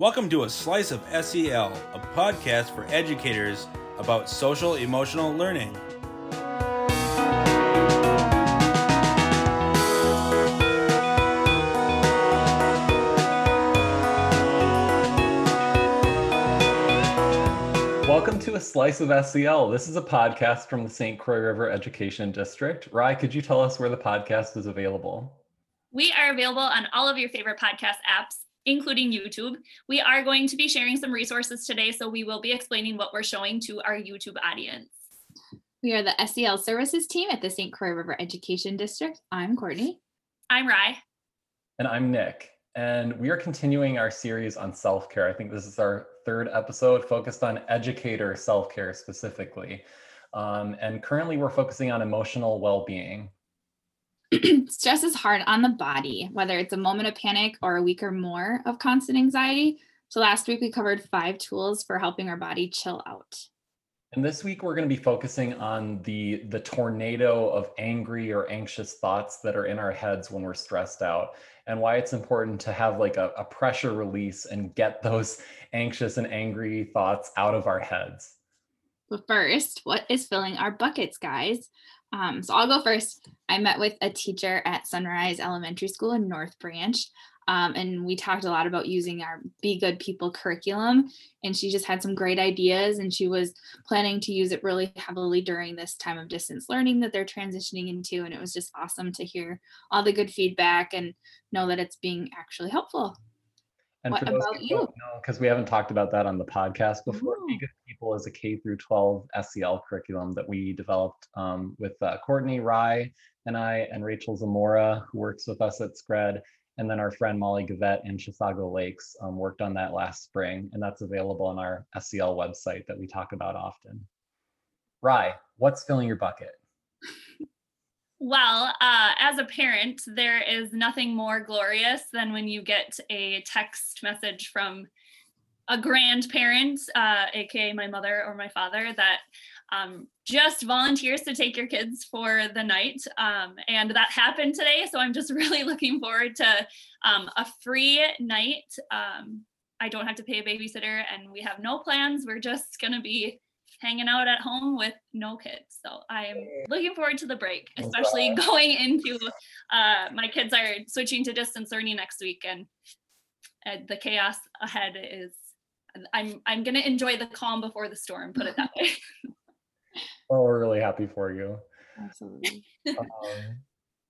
Welcome to A Slice of SEL, a podcast for educators about social emotional learning. Welcome to A Slice of SEL. This is a podcast from the St. Croix River Education District. Ry, could you tell us where the podcast is available? We are available on all of your favorite podcast apps including YouTube. We are going to be sharing some resources today, so we will be explaining what we're showing to our YouTube audience. We are the SEL services team at the St. Croix River Education District. I'm Courtney. I'm Ry. And I'm Nic. And we are continuing our series on self care. I think this is our third episode focused on educator self care specifically. Um, and currently, we're focusing on emotional well being. stress is hard on the body, whether it's a moment of panic or a week or more of constant anxiety. So last week we covered five tools for helping our body chill out. And this week we're going to be focusing on the the tornado of angry or anxious thoughts that are in our heads when we're stressed out and why it's important to have like a, a pressure release and get those anxious and angry thoughts out of our heads. But first, what is filling our buckets, guys? Um, so I'll go first. I met with a teacher at Sunrise Elementary School in North Branch. Um, and we talked a lot about using our Be Good People curriculum. And she just had some great ideas, and she was planning to use it really heavily during this time of distance learning that they're transitioning into. And it was just awesome to hear all the good feedback and know that it's being actually helpful. And what about you? Because we haven't talked about that on the podcast before. Ooh. Good People is a K through 12 SEL curriculum that we developed um, with uh, Courtney Ry and I and Rachel Zamora, who works with us at SCRED. And then our friend Molly Gavette in Chisago Lakes um, worked on that last spring. And that's available on our SEL website that we talk about often. Ry, what's filling your bucket? Well, uh, as a parent, there is nothing more glorious than when you get a text message from a grandparent, uh, aka my mother or my father, that um, just volunteers to take your kids for the night. Um, and that happened today. So I'm just really looking forward to um, a free night. Um, I don't have to pay a babysitter and we have no plans. We're just going to be hanging out at home with no kids. So I'm looking forward to the break, especially going into uh, my kids are switching to distance learning next week, and uh, the chaos ahead is. I'm I'm gonna enjoy the calm before the storm. Put it that way. well, we're really happy for you. Absolutely. um,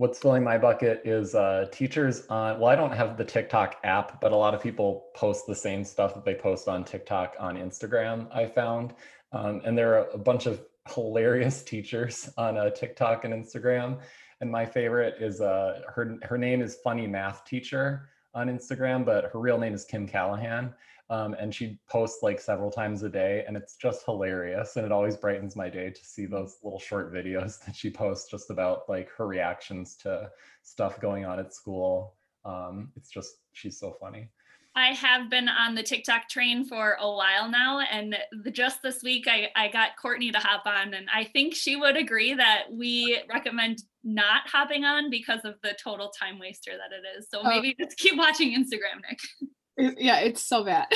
what's filling my bucket is uh, teachers on well i don't have the tiktok app but a lot of people post the same stuff that they post on tiktok on instagram i found um, and there are a bunch of hilarious teachers on uh, TikTok and Instagram. And my favorite is uh, her, her name is Funny Math Teacher on Instagram, but her real name is Kim Callahan. Um, and she posts like several times a day and it's just hilarious and it always brightens my day to see those little short videos that she posts just about like her reactions to stuff going on at school um, it's just she's so funny I have been on the TikTok train for a while now. And the, just this week, I, I got Courtney to hop on. And I think she would agree that we recommend not hopping on because of the total time waster that it is. So oh. maybe oh. just keep watching Instagram, Nic. Yeah, it's so bad,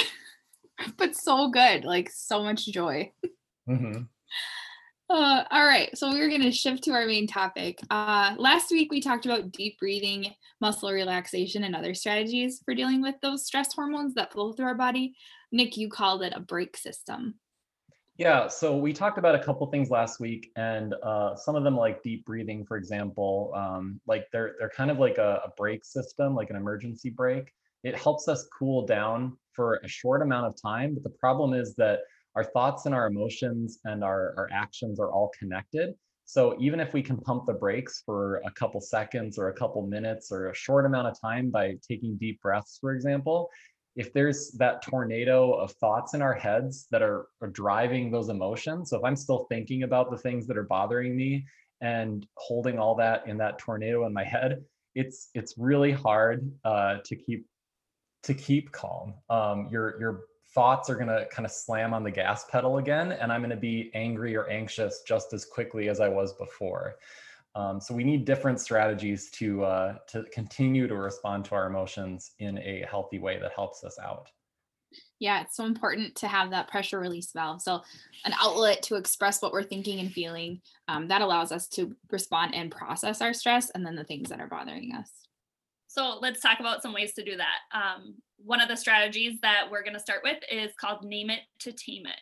but so good. Like so much joy. Mm-hmm. Uh, all right, so we're going to shift to our main topic. Uh, last week, we talked about deep breathing, muscle relaxation, and other strategies for dealing with those stress hormones that flow through our body. Nic, you called it a brake system. Yeah, so we talked about a couple things last week, and uh, some of them, like deep breathing, for example, um, like they're they're kind of like a, a system, like an emergency brake. It helps us cool down for a short amount of time, but the problem is that our thoughts and our emotions and our, our actions are all connected. So even if we can pump the brakes for a couple seconds or a couple minutes or a short amount of time by taking deep breaths, for example, if there's that tornado of thoughts in our heads that are, are driving those emotions, so if I'm still thinking about the things that are bothering me and holding all that in that tornado in my head, it's it's really hard uh, to keep to keep calm. Um, your your thoughts are going to kind of slam on the gas pedal again and i'm going to be angry or anxious just as quickly as i was before um, so we need different strategies to uh, to continue to respond to our emotions in a healthy way that helps us out Yeah, it's so important to have that pressure release valve. So, an outlet to express what we're thinking and feeling um, that allows us to respond and process our stress and then the things that are bothering us. So, let's talk about some ways to do that. Um, one of the strategies that we're going to start with is called Name It to Tame It.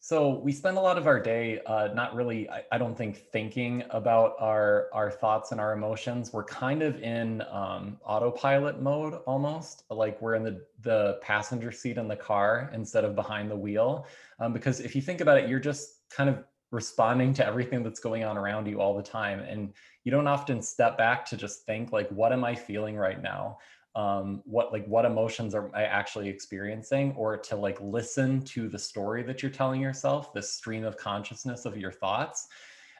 So we spend a lot of our day uh, not really, I, I, don't think, thinking about our our thoughts and our emotions. We're kind of in um, autopilot mode almost, like we're in the the passenger seat in the car instead of behind the wheel. Um, because if you think about it, you're just kind of responding to everything that's going on around you all the time, and you don't often step back to just think like, what am I feeling right now? um, what like what emotions are I actually experiencing, or to like listen to the story that you're telling yourself, this stream of consciousness of your thoughts.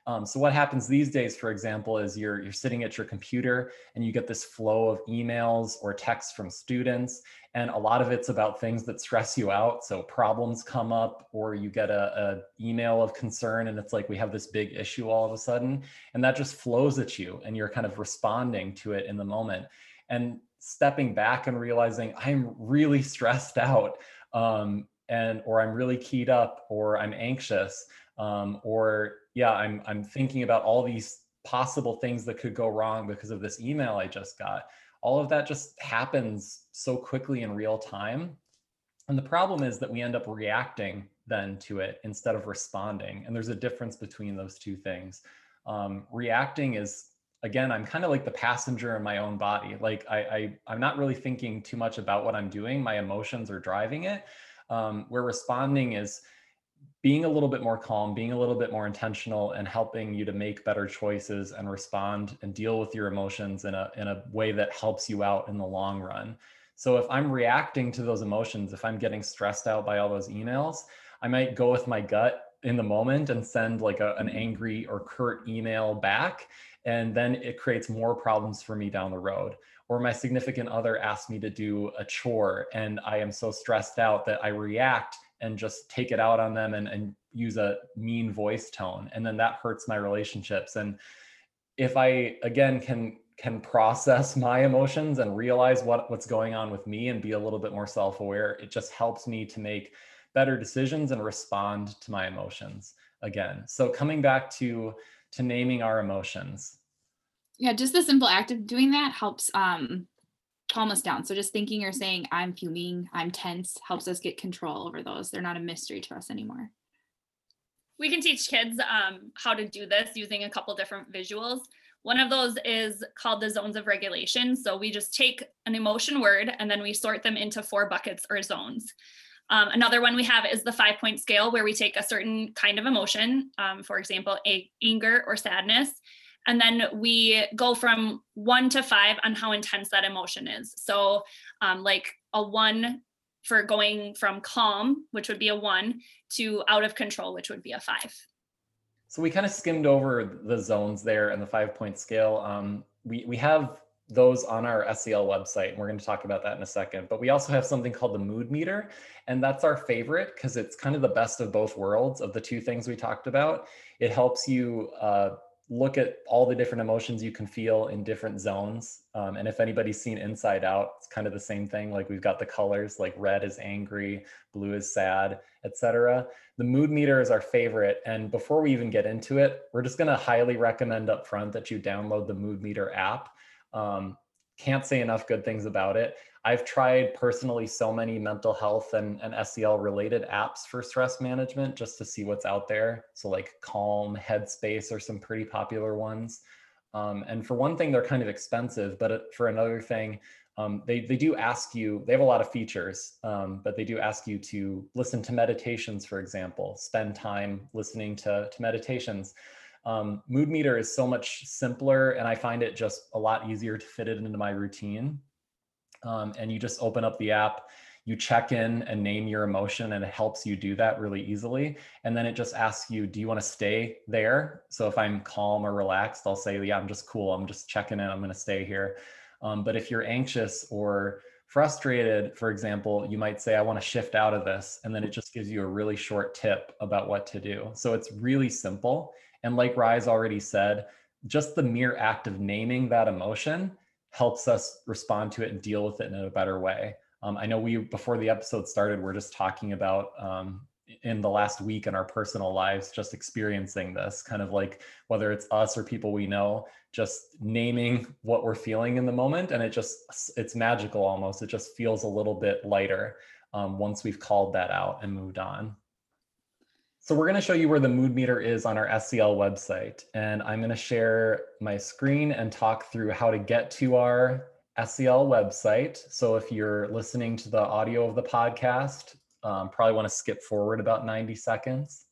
Um, so what happens these days, for example, is you're you're sitting at your computer and you get this flow of emails or texts from students, and a lot of it's about things that stress you out. So problems come up, or you get a, a email of concern, and it's like we have this big issue all of a sudden, and that just flows at you, and you're kind of responding to it in the moment. And stepping back and realizing I'm really stressed out um, and or I'm really keyed up or I'm anxious um, or yeah I'm I'm thinking about all these possible things that could go wrong because of this email I just got. All of that just happens so quickly in real time. And the problem is that we end up reacting then to it instead of responding. And there's a difference between those two things. Um, reacting is again i'm kind of like the passenger in my own body like I, I i'm not really thinking too much about what i'm doing my emotions are driving it um, where responding is being a little bit more calm being a little bit more intentional and helping you to make better choices and respond and deal with your emotions in a in a way that helps you out in the long run so if i'm reacting to those emotions if i'm getting stressed out by all those emails i might go with my gut in the moment and send like a, an mm-hmm. angry or curt email back and then it creates more problems for me down the road or my significant other asks me to do a chore and i am so stressed out that i react and just take it out on them and, and use a mean voice tone. And then that hurts my relationships. And if i again can can process my emotions and realize what what's going on with me and be a little bit more self-aware it just helps me to make better decisions and respond to my emotions again. So coming back to to naming our emotions. Yeah just the simple act of doing that helps um calm us down. So just thinking or saying i'm fuming i'm tense helps us get control over those. They're not a mystery to us anymore. We can teach kids um, how to do this using a couple different visuals. One of those is called the zones of regulation. So we just take an emotion word and then we sort them into four buckets or zones. Um, another one we have is the five point scale, where we take a certain kind of emotion, um, for example, a, anger or sadness, and then we go from one to five on how intense that emotion is. So, um, like a one for going from calm, which would be a one, to out of control, which would be a five. So we kind of skimmed over the zones there and the five point scale. Um, we we have those on our SEL website. And we're going to talk about that in a second. But we also have something called the mood meter. And that's our favorite because it's kind of the best of both worlds of the two things we talked about. It helps you uh, look at all the different emotions you can feel in different zones. Um, and if anybody's seen Inside Out, it's kind of the same thing. Like we've got the colors, like red is angry, blue is sad, etc. The mood meter is our favorite. And before we even get into it, we're just going to highly recommend up front that you download the mood meter app um, can't say enough good things about it. I've tried personally so many mental health and, and SEL related apps for stress management just to see what's out there. So, like Calm, Headspace are some pretty popular ones. Um, and for one thing, they're kind of expensive, but for another thing, um, they, they do ask you, they have a lot of features, um, but they do ask you to listen to meditations, for example, spend time listening to, to meditations. Um, Mood Meter is so much simpler, and I find it just a lot easier to fit it into my routine. Um, and you just open up the app, you check in and name your emotion, and it helps you do that really easily. And then it just asks you, do you want to stay there? So if I'm calm or relaxed, I'll say, yeah, I'm just cool. I'm just checking in. I'm going to stay here. Um, but if you're anxious or frustrated, for example, you might say, I want to shift out of this. And then it just gives you a really short tip about what to do. So it's really simple. And like Ry's already said, just the mere act of naming that emotion helps us respond to it and deal with it in a better way. Um, I know we, before the episode started, we're just talking about um, in the last week in our personal lives, just experiencing this kind of like whether it's us or people we know, just naming what we're feeling in the moment. And it just, it's magical almost. It just feels a little bit lighter um, once we've called that out and moved on. So we're going to show you where the mood meter is on our SEL website. And I'm going to share my screen and talk through how to get to our SEL website. So if you're listening to the audio of the podcast, um, probably want to skip forward about 90 seconds.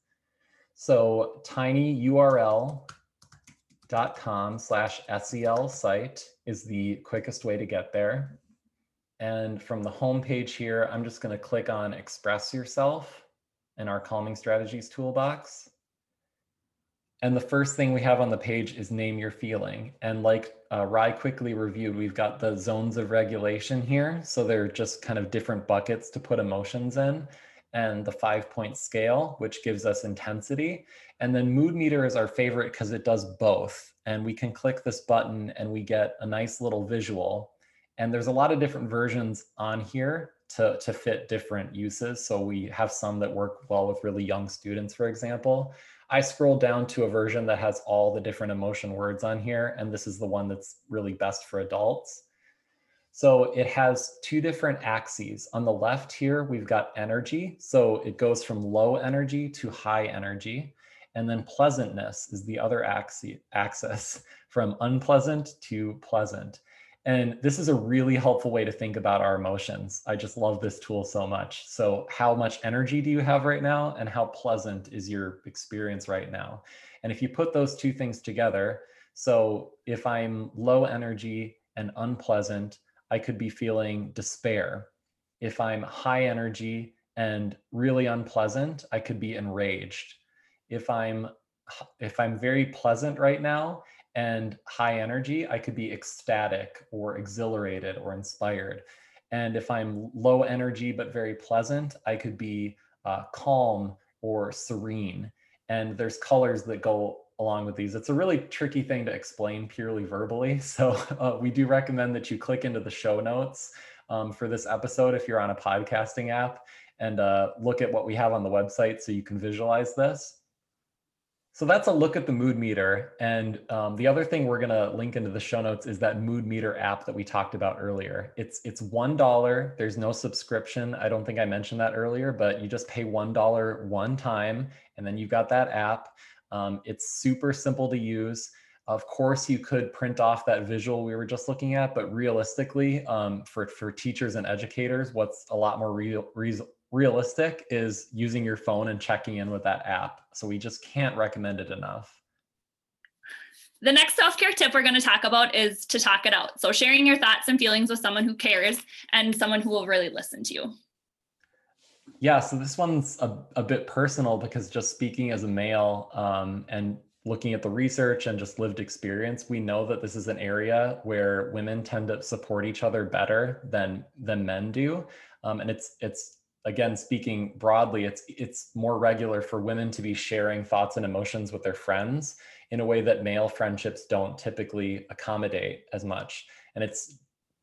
So tinyurl.com slash SEL site is the quickest way to get there. And from the home page here, I'm just going to click on express yourself in our calming strategies toolbox. And the first thing we have on the page is name your feeling. And like uh, Ry quickly reviewed, we've got the zones of regulation here. So they're just kind of different buckets to put emotions in and the five point scale, which gives us intensity. And then mood meter is our favorite because it does both. And we can click this button and we get a nice little visual. And there's a lot of different versions on here to, to fit different uses. So we have some that work well with really young students, for example. I scroll down to a version that has all the different emotion words on here, and this is the one that's really best for adults. So it has two different axes. On the left here, we've got energy. So it goes from low energy to high energy. And then pleasantness is the other axis from unpleasant to pleasant. And this is a really helpful way to think about our emotions. I just love this tool so much. So, how much energy do you have right now, and how pleasant is your experience right now? And if you put those two things together, so if I'm low energy and unpleasant, I could be feeling despair. If I'm high energy and really unpleasant, I could be enraged. If I'm if I'm very pleasant right now and high energy, I could be ecstatic or exhilarated or inspired. And if I'm low energy but very pleasant, I could be uh, calm or serene. And there's colors that go along with these. It's a really tricky thing to explain purely verbally. So uh, we do recommend that you click into the show notes um, for this episode if you're on a podcasting app and uh, look at what we have on the website so you can visualize this. So that's a look at the mood meter. And um, the other thing we're gonna link into the show notes is that mood meter app that we talked about earlier. It's it's one dollar. There's no subscription. I don't think I mentioned that earlier, but you just pay one dollar one time, and then you've got that app. Um, it's super simple to use. Of course, you could print off that visual we were just looking at, but realistically, um, for for teachers and educators, what's a lot more real, real realistic is using your phone and checking in with that app. So we just can't recommend it enough. The next self care tip we're going to talk about is to talk it out. So, sharing your thoughts and feelings with someone who cares and someone who will really listen to you. Yeah, so this one's a, a bit personal because just speaking as a male um, and looking at the research and just lived experience, we know that this is an area where women tend to support each other better than than men do, um, and it's it's again speaking broadly it's it's more regular for women to be sharing thoughts and emotions with their friends in a way that male friendships don't typically accommodate as much. And it's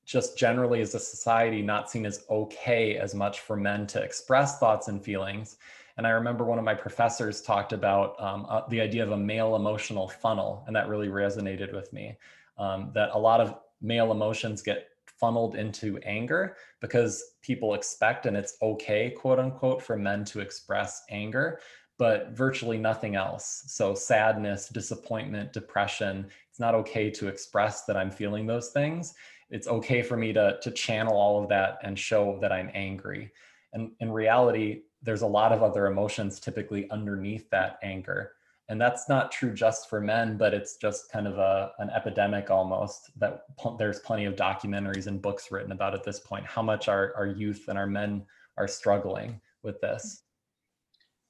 just generally as a society not seen as okay as much for men to express thoughts and feelings. And i remember one of my professors talked about um, uh, the idea of a male emotional funnel and that really resonated with me um, that a lot of male emotions get funneled into anger because people expect and it's okay, quote unquote, for men to express anger, but virtually nothing else. So, sadness, disappointment, depression, it's not okay to express that I'm feeling those things. It's okay for me to, to channel all of that and show that I'm angry. And in reality, there's a lot of other emotions typically underneath that anger and that's not true just for men but it's just kind of a, an epidemic almost that there's plenty of documentaries and books written about at this point. How much our, our youth and our men are struggling with this.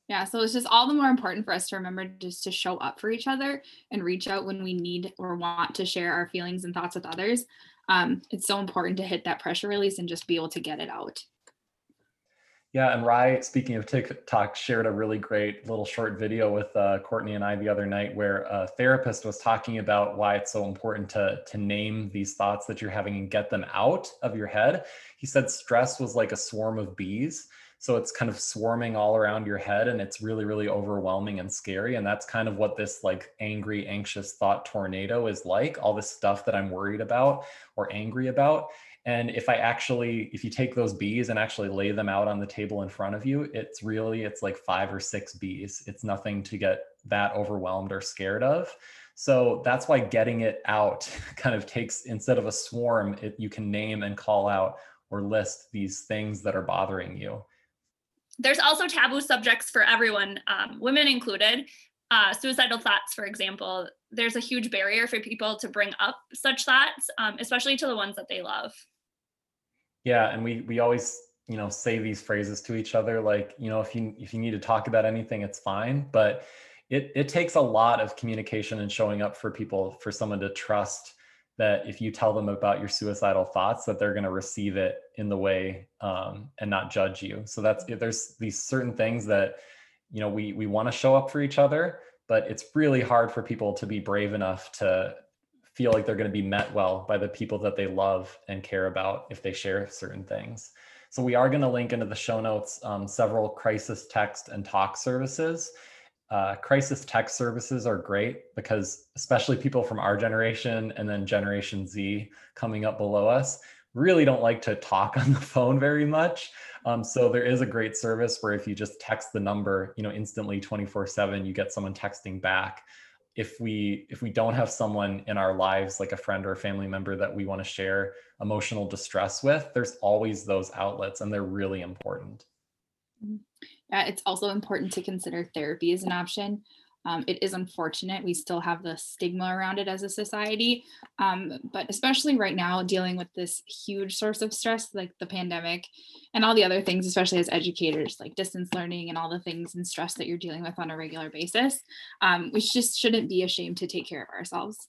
Yeah so it's just all the more important for us to remember just to show up for each other and reach out when we need or want to share our feelings and thoughts with others. Um, it's so important to hit that pressure release and just be able to get it out Yeah, and Ry, speaking of TikTok, shared a really great little short video with uh, Courtney and I the other night where a therapist was talking about why it's so important to, to name these thoughts that you're having and get them out of your head. He said stress was like a swarm of bees. So it's kind of swarming all around your head and it's really, really overwhelming and scary. And that's kind of what this like angry, anxious thought tornado is like all this stuff that I'm worried about or angry about. And if I actually, if you take those bees and actually lay them out on the table in front of you, it's really, it's like five or six bees. It's nothing to get that overwhelmed or scared of. So that's why getting it out kind of takes, instead of a swarm, it, you can name and call out or list these things that are bothering you. There's also taboo subjects for everyone, um, women included. Uh, suicidal thoughts, for example, there's a huge barrier for people to bring up such thoughts, um, especially to the ones that they love. Yeah, and we we always you know say these phrases to each other like you know if you if you need to talk about anything it's fine. But it it takes a lot of communication and showing up for people for someone to trust that if you tell them about your suicidal thoughts that they're going to receive it in the way um, and not judge you. So that's there's these certain things that you know we we want to show up for each other but it's really hard for people to be brave enough to feel like they're going to be met well by the people that they love and care about if they share certain things. So we are going to link into the show notes um, several crisis text and talk services. Uh, crisis text services are great because especially people from our generation and then Generation Z coming up below us really don't like to talk on the phone very much. Um, so there is a great service where if you just text the number, you know, instantly 24 seven, you get someone texting back if we if we don't have someone in our lives like a friend or a family member that we want to share emotional distress with there's always those outlets and they're really important mm-hmm. yeah it's also important to consider therapy as an option um, it is unfortunate we still have the stigma around it as a society um, but especially right now dealing with this huge source of stress like the pandemic and all the other things especially as educators like distance learning and all the things and stress that you're dealing with on a regular basis um, we just shouldn't be ashamed to take care of ourselves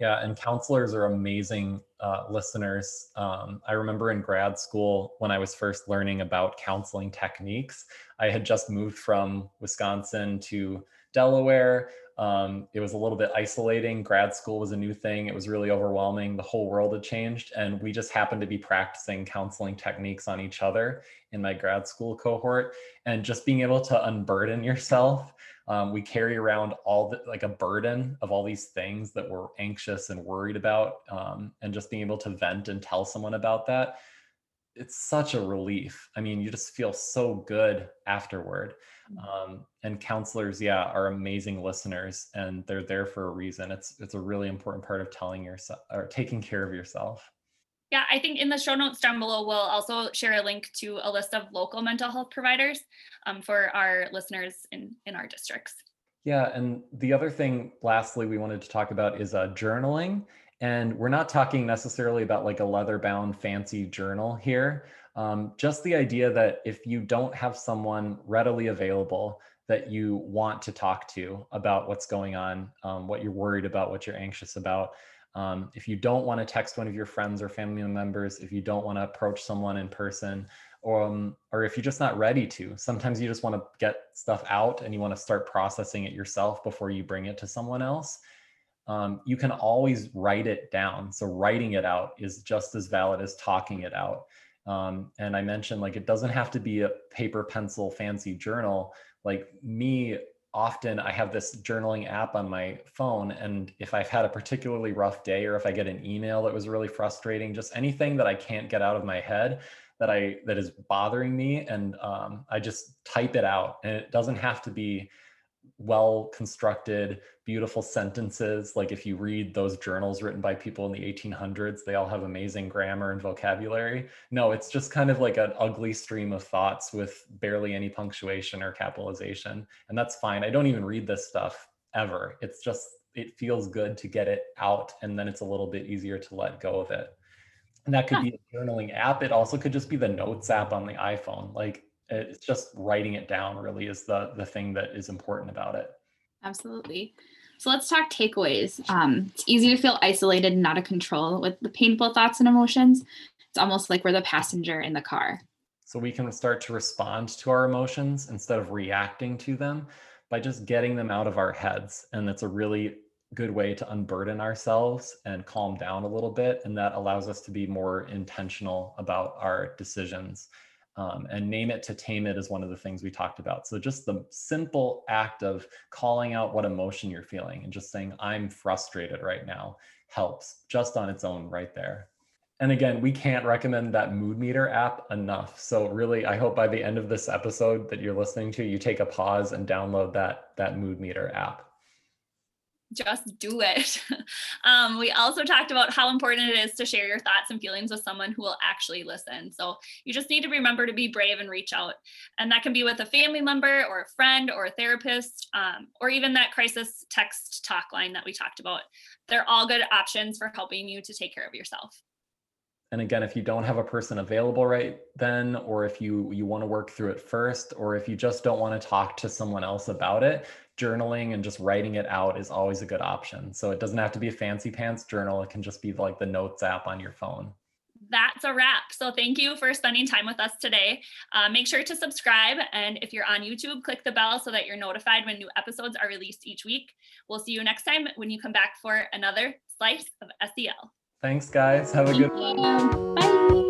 yeah, and counselors are amazing uh, listeners. Um, I remember in grad school when I was first learning about counseling techniques, I had just moved from Wisconsin to Delaware. Um, it was a little bit isolating. Grad school was a new thing. It was really overwhelming. The whole world had changed. And we just happened to be practicing counseling techniques on each other in my grad school cohort. And just being able to unburden yourself. Um, we carry around all the, like a burden of all these things that we're anxious and worried about. Um, and just being able to vent and tell someone about that it's such a relief. I mean, you just feel so good afterward. Um, and counselors, yeah, are amazing listeners, and they're there for a reason. It's it's a really important part of telling yourself or taking care of yourself. Yeah, I think in the show notes down below, we'll also share a link to a list of local mental health providers um, for our listeners in in our districts. Yeah, and the other thing, lastly, we wanted to talk about is uh, journaling. And we're not talking necessarily about like a leather bound fancy journal here. Um, just the idea that if you don't have someone readily available that you want to talk to about what's going on, um, what you're worried about, what you're anxious about, um, if you don't want to text one of your friends or family members, if you don't want to approach someone in person, or, um, or if you're just not ready to, sometimes you just want to get stuff out and you want to start processing it yourself before you bring it to someone else um, you can always write it down. So writing it out is just as valid as talking it out. Um, and I mentioned like it doesn't have to be a paper, pencil, fancy journal. Like me, often I have this journaling app on my phone. And if I've had a particularly rough day or if I get an email that was really frustrating, just anything that I can't get out of my head that I that is bothering me, and um, I just type it out. And it doesn't have to be well constructed, beautiful sentences. Like if you read those journals written by people in the 1800s, they all have amazing grammar and vocabulary. No, it's just kind of like an ugly stream of thoughts with barely any punctuation or capitalization. And that's fine. I don't even read this stuff ever. It's just, it feels good to get it out. And then it's a little bit easier to let go of it. And that could be a journaling app. It also could just be the notes app on the iPhone. Like it's just writing it down really is the the thing that is important about it absolutely so let's talk takeaways um, it's easy to feel isolated and out of control with the painful thoughts and emotions it's almost like we're the passenger in the car So we can start to respond to our emotions instead of reacting to them by just getting them out of our heads. And it's a really good way to unburden ourselves and calm down a little bit. And that allows us to be more intentional about our decisions. Um, and name it to tame it is one of the things we talked about. So just the simple act of calling out what emotion you're feeling and just saying, I'm frustrated right now helps just on its own right there. And again, we can't recommend that mood meter app enough. So really, I hope by the end of this episode that you're listening to, you take a pause and download that, that mood meter app just do it. um, we also talked about how important it is to share your thoughts and feelings with someone who will actually listen. So you just need to remember to be brave and reach out. And that can be with a family member or a friend or a therapist, um, or even that crisis text talk line that we talked about. They're all good options for helping you to take care of yourself. And again, if you don't have a person available right then, or if you you want to work through it first, or if you just don't want to talk to someone else about it, journaling and just writing it out is always a good option. So it doesn't have to be a fancy pants journal. It can just be like the notes app on your phone. That's a wrap. So thank you for spending time with us today. Uh, make sure to subscribe. And if you're on YouTube, click the bell so that you're notified when new episodes are released each week. We'll see you next time when you come back for another slice of SEL. Thanks, guys. Have a good one. Bye.